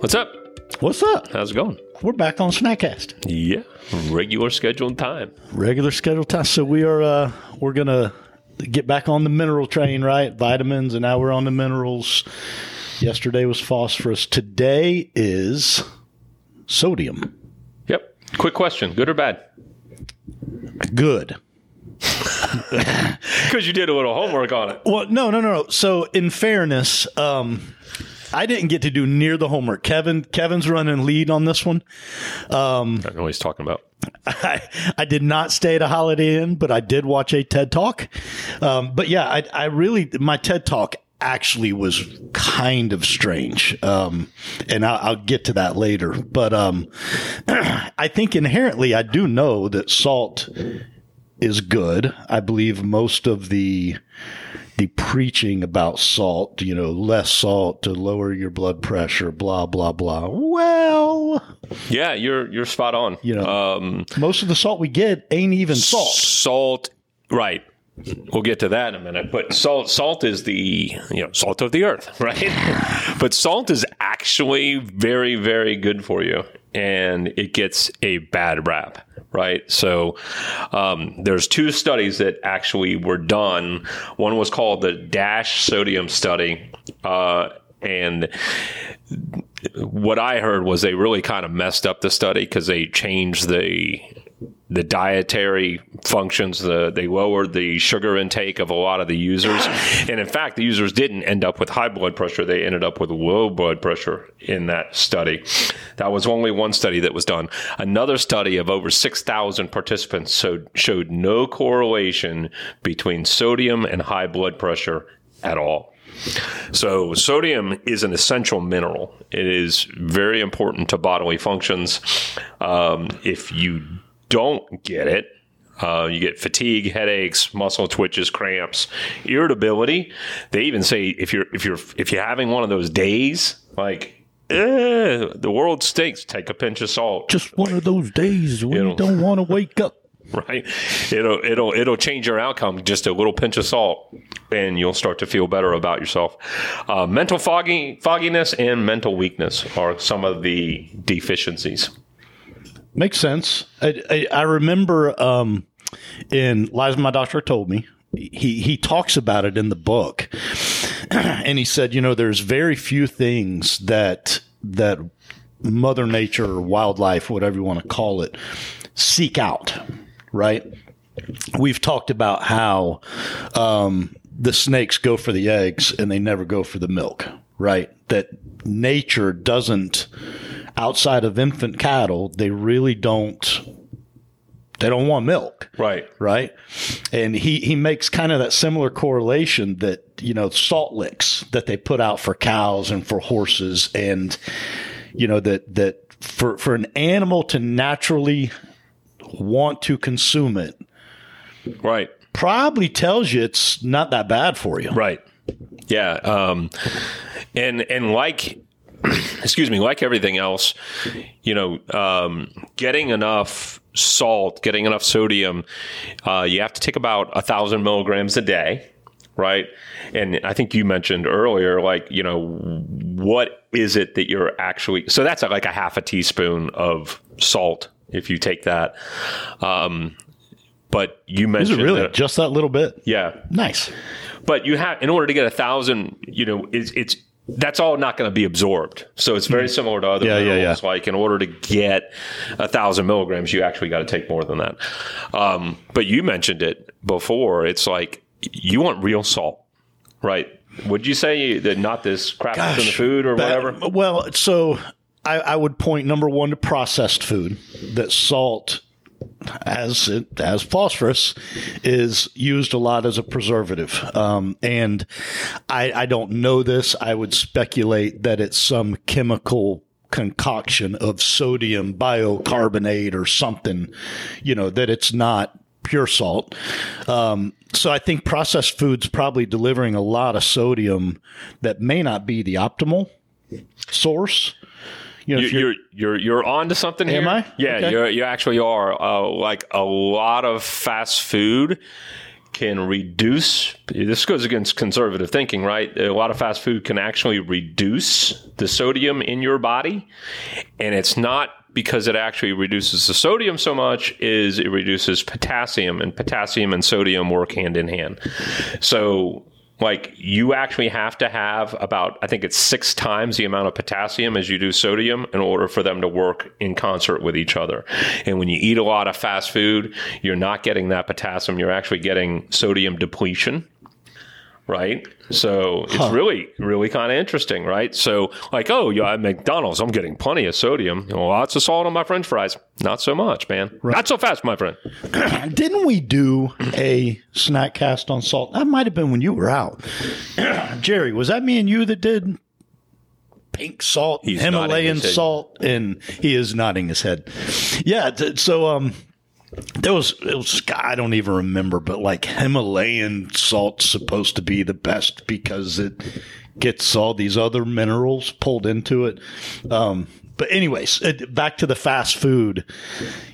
What's up? What's up? How's it going? We're back on Snackcast. Yeah, regular scheduled time. Regular schedule time. So we are uh we're gonna get back on the mineral train, right? Vitamins and now we're on the minerals. Yesterday was phosphorus. Today is sodium. Yep. Quick question: Good or bad? Good. Because you did a little homework on it. Well, no, no, no, no. So in fairness, um I didn't get to do near the homework. Kevin Kevin's running lead on this one. I don't know what he's talking about. I, I did not stay at a Holiday Inn, but I did watch a TED Talk. Um, but yeah, I, I really, my TED Talk actually was kind of strange. Um, and I'll, I'll get to that later. But um, I think inherently, I do know that salt is good. I believe most of the the preaching about salt, you know, less salt to lower your blood pressure, blah blah blah. Well, Yeah, you're you're spot on. You know, um, most of the salt we get ain't even salt. salt, right? We'll get to that in a minute. But salt, salt is the you know salt of the earth, right? but salt is actually very, very good for you, and it gets a bad rap, right? So um, there's two studies that actually were done. One was called the Dash Sodium Study, uh, and what I heard was they really kind of messed up the study because they changed the the dietary functions. The, they lowered the sugar intake of a lot of the users, and in fact, the users didn't end up with high blood pressure. They ended up with low blood pressure in that study. That was only one study that was done. Another study of over six thousand participants showed, showed no correlation between sodium and high blood pressure at all. So, sodium is an essential mineral. It is very important to bodily functions. Um, if you don't get it, uh, you get fatigue, headaches, muscle twitches, cramps, irritability. They even say if you're if you're if you're having one of those days, like eh, the world stinks, take a pinch of salt. Just one of those days when you don't want to wake up. right? It'll it'll it'll change your outcome. Just a little pinch of salt, and you'll start to feel better about yourself. Uh, mental foggy fogginess and mental weakness are some of the deficiencies. Makes sense. I, I, I remember um, in Lies my doctor told me he he talks about it in the book, and he said, you know, there's very few things that that Mother Nature or wildlife, whatever you want to call it, seek out. Right? We've talked about how um, the snakes go for the eggs and they never go for the milk. Right? That nature doesn't outside of infant cattle, they really don't they don't want milk, Right. right? And he he makes kind of that similar correlation that, you know, salt licks that they put out for cows and for horses and you know that that for for an animal to naturally want to consume it Right. probably tells you it's not that bad for you. Right. Yeah. Um, and and like, excuse me, like everything else, you know, um, getting enough salt, getting enough sodium, uh, you have to take about a thousand milligrams a day. Right. And I think you mentioned earlier, like, you know, what is it that you're actually, so that's like a half a teaspoon of salt if you take that. Um, but you Is mentioned it really that- just that little bit? yeah, Nice. but you have in order to get a thousand you know it's, it's that's all not going to be absorbed. So it's very similar to other Hmm. Yeah, yeah, minerals. yeah. like in order to get a thousand milligrams you actually got to take more than that. Um, but you mentioned it before. It's like you want real salt right? Would you say that not this crap that's in the food or That- whatever? Well, so I, I would point number one to processed food that salt as it, as phosphorus is used a lot as a preservative. Um, and I, I don't know this. I would speculate that it's some chemical concoction of sodium bicarbonate or something, you know, that it's not pure salt. Um, so I think processed foods probably delivering a lot of sodium that may not be the optimal source. You know, you, you're, you're you're you're on to something here. Am I? Yeah, Okay. you're, you actually are. Uh, like a lot of fast food can reduce this goes against conservative thinking, right? A lot of fast food can actually reduce the sodium in your body, and it's not because it actually reduces the sodium so much is it reduces potassium and potassium and sodium work hand in hand. So like you actually have to have about i think it's six times the amount of potassium as you do sodium in order for them to work in concert with each other. And when you eat a lot of fast food you're not getting that potassium. You're actually getting sodium depletion right? So it's huh. really, really kind of interesting, right? So, like, oh, yeah, at McDonald's, I'm getting plenty of sodium, you know, lots of salt on my French fries. Not so much, man. Right. Not so fast, my friend. Didn't we do a snack cast on salt? That might have been when you were out. Jerry, was that me and you that did pink salt, He's Himalayan salt, and he is nodding his head. Yeah, so um, there was it was I don't even remember, but like Himalayan salt's supposed to be the best because it gets all these other minerals pulled into it. Um, but anyways, it, back to the fast food.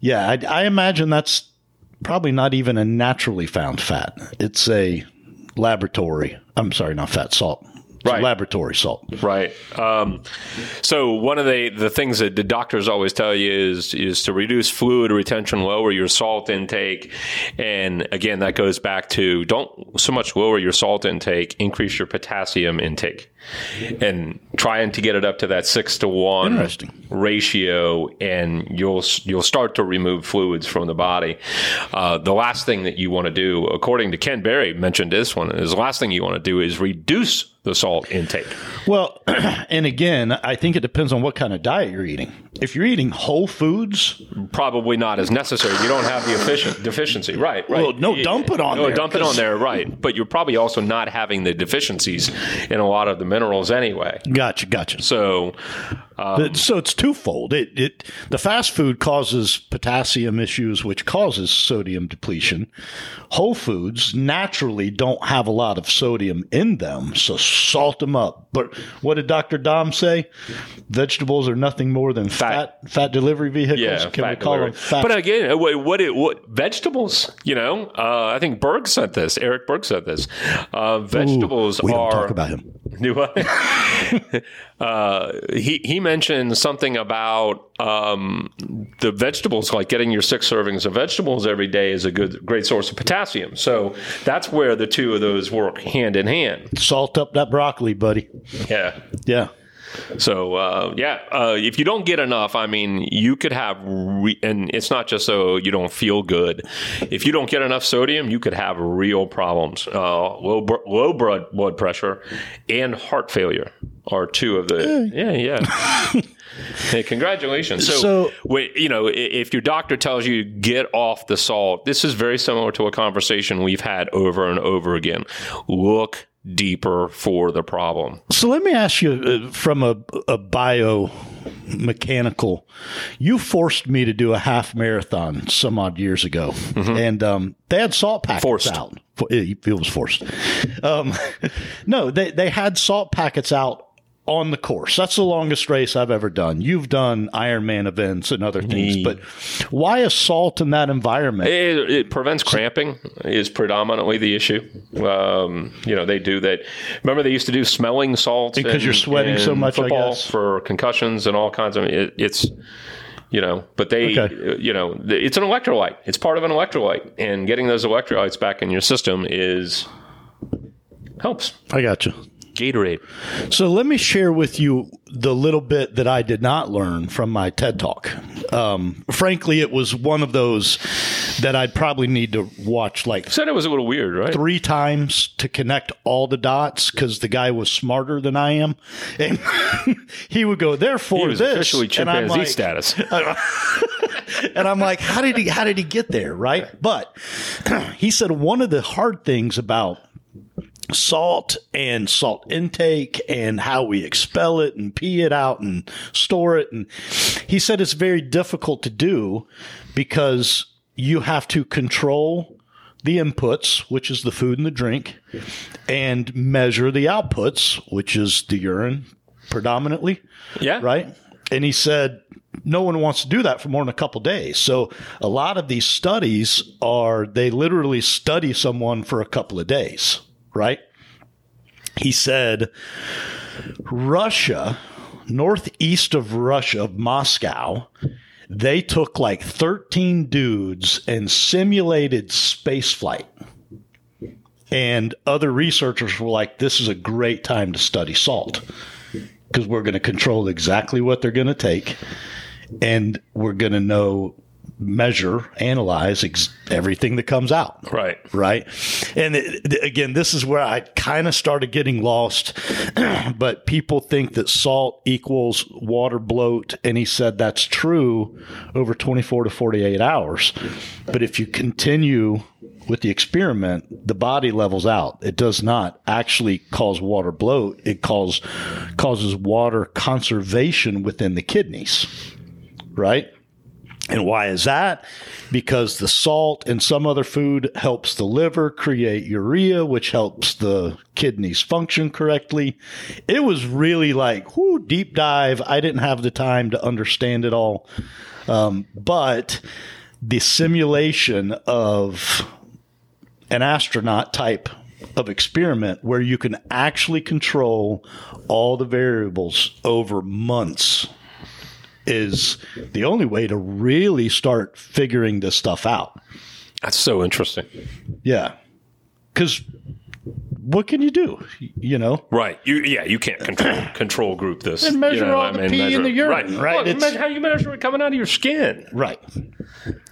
Yeah, I, I imagine that's probably not even a naturally found fat. It's a laboratory. I'm sorry, not fat salt right. laboratory salt. Right. Um, so one of the, the things that the doctors always tell you is is to reduce fluid retention, lower your salt intake, and again that goes back to don't so much lower your salt intake, increase your potassium intake, and trying to get it up to that six to one ratio, and you'll you'll start to remove fluids from the body. Uh, the last thing that you want to do, according to Ken Berry, mentioned this one, is the last thing you want to do is reduce the salt intake? Well, and again, I think it depends on what kind of diet you're eating. If you're eating whole foods, probably not as necessary. You don't have the efficient deficiency, right? Right. Well, no, dump it on no, there. dump it on there, right? But you're probably also not having the deficiencies in a lot of the minerals anyway. Gotcha, gotcha. So, um, so it's twofold. It, it the fast food causes potassium issues, which causes sodium depletion. Whole foods naturally don't have a lot of sodium in them, so salt them up. But what did Dr. Dom say? Vegetables are nothing more than fat fat, fat delivery vehicles. Yeah, Can we call delivery. them fat? But again, what what, it, what vegetables? You know, uh, I think Berg said this. Eric Berg said this. Uh, vegetables Ooh, we are. Don't talk about him. Do I? uh, he he mentioned something about um, the vegetables, like getting your six servings of vegetables every day, is a good great source of potassium. So that's where the two of those work hand in hand. Salt up that broccoli, buddy. Yeah, yeah. So uh, yeah, uh, if you don't get enough, I mean, you could have, re- and it's not just so you don't feel good. If you don't get enough sodium, you could have real problems. Uh, low low blood blood pressure and heart failure are two of the yeah yeah. hey, congratulations. So, so when, you know, if your doctor tells you get off the salt, this is very similar to a conversation we've had over and over again. Look deeper for the problem. So let me ask you uh, from a, a bio mechanical you forced me to do a half marathon some odd years ago mm-hmm. and um, they had salt packets forced. out it was forced um, no they, they had salt packets out on the course. That's the longest race I've ever done. You've done Ironman events and other things, but why assault in that environment? It, it prevents cramping is predominantly the issue. Um, you know, they do that. Remember, they used to do smelling salts because you're sweating so much. Football for concussions and all kinds of. It, it's you know but they okay. you know it's an electrolyte it's part of an electrolyte and getting those electrolytes back in your system is helps i got you Gatorade. So let me share with you the little bit that I did not learn from my TED talk. Um, frankly, it was one of those that I'd probably need to watch like. You said it was a little weird, right? Three times to connect all the dots because the guy was smarter than I am, and he would go. Therefore, he was this officially chimpanzee like, status. and I'm like, how did he? How did he get there? Right? But he said one of the hard things about salt and salt intake and how we expel it and pee it out and store it. And he said it's very difficult to do because you have to control the inputs, which is the food and the drink, and measure the outputs, which is the urine predominantly. Yeah. Right. And he said no one wants to do that for more than a couple days. So a lot of these studies are they literally study someone for a couple of days, right? He said Russia, northeast of Russia, of Moscow, they took like 13 dudes and simulated space flight. And other researchers were like, this is a great time to study salt because we're going to control exactly what they're going to take and we're going to know measure analyze ex- everything that comes out. Right. right? And it, again this is where i kind of started getting lost but people think that salt equals water bloat and he said that's true over 24 to 48 hours. But if you continue with the experiment the body levels out. It does not actually cause water bloat. It cause, causes water conservation within the kidneys. Right and why is that? Because the salt and some other food helps the liver create urea, which helps the kidneys function correctly. It was really like, whoo, deep dive. I didn't have the time to understand it all. Um, but the simulation of an astronaut type of experiment where you can actually control all the variables over months is the only way to really start figuring this stuff out. That's so interesting. Yeah. Because what can you do? You know? Right. You yeah, you can't control control group this. And measure you know, all the pee in the urine, right? Well, imagine how you measure it coming out of your skin. Right.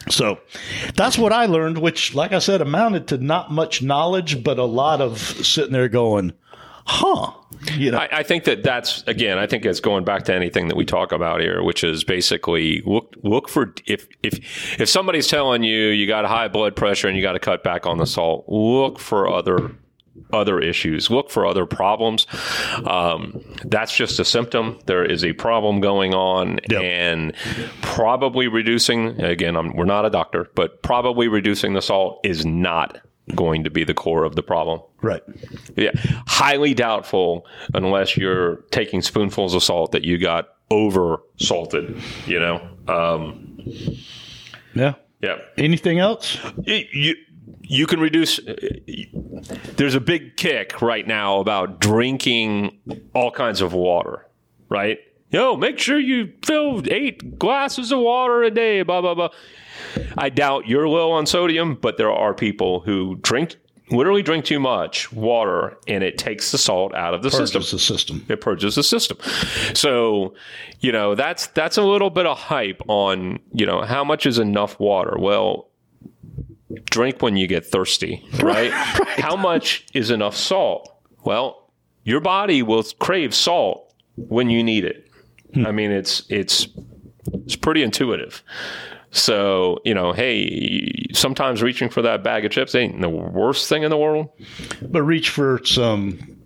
So that's what I learned, which, like I said, amounted to not much knowledge, but a lot of sitting there going, huh. You know, I, I think that that's again. I think it's going back to anything that we talk about here, which is basically look look for if if if somebody's telling you you got high blood pressure and you got to cut back on the salt, look for other other issues. Look for other problems. Um, that's just a symptom. There is a problem going on, Yep. and probably reducing. Again, I'm, we're not a doctor, but probably reducing the salt is not going to be the core of the problem. right. Yeah, highly doubtful unless you're taking spoonfuls of salt that you got over salted. You know, um, Yeah. yeah. Anything else? You, you you can reduce. There's a big kick right now about drinking all kinds of water, right? Yo, make sure you fill eight glasses of water a day. Blah blah blah. I doubt you're low on sodium, but there are people who drink literally drink too much water, and it takes the salt out of the system the system. it purges the system. So, you know, that's that's a little bit of hype on, you know, how much is enough water? Well, drink when you get thirsty, right? How much is enough salt? Well, your body will crave salt when you need it. Hmm. I mean, it's it's it's pretty intuitive. So, you know, hey, sometimes reaching for that bag of chips ain't the worst thing in the world. But reach for some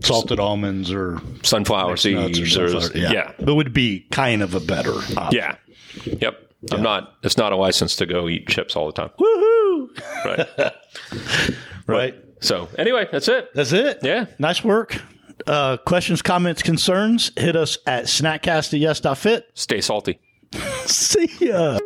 salted almonds or Sunflower seeds or, something. Yeah. yeah. It would be kind of a better option. Yeah. Yep. I'm not. It's not a license to go eat chips all the time. Woohoo! Right. Right. so anyway, that's it. That's it. Yeah. Nice work. Uh, questions, comments, concerns, hit us at snackcast.yes.fit. Stay salty. See ya.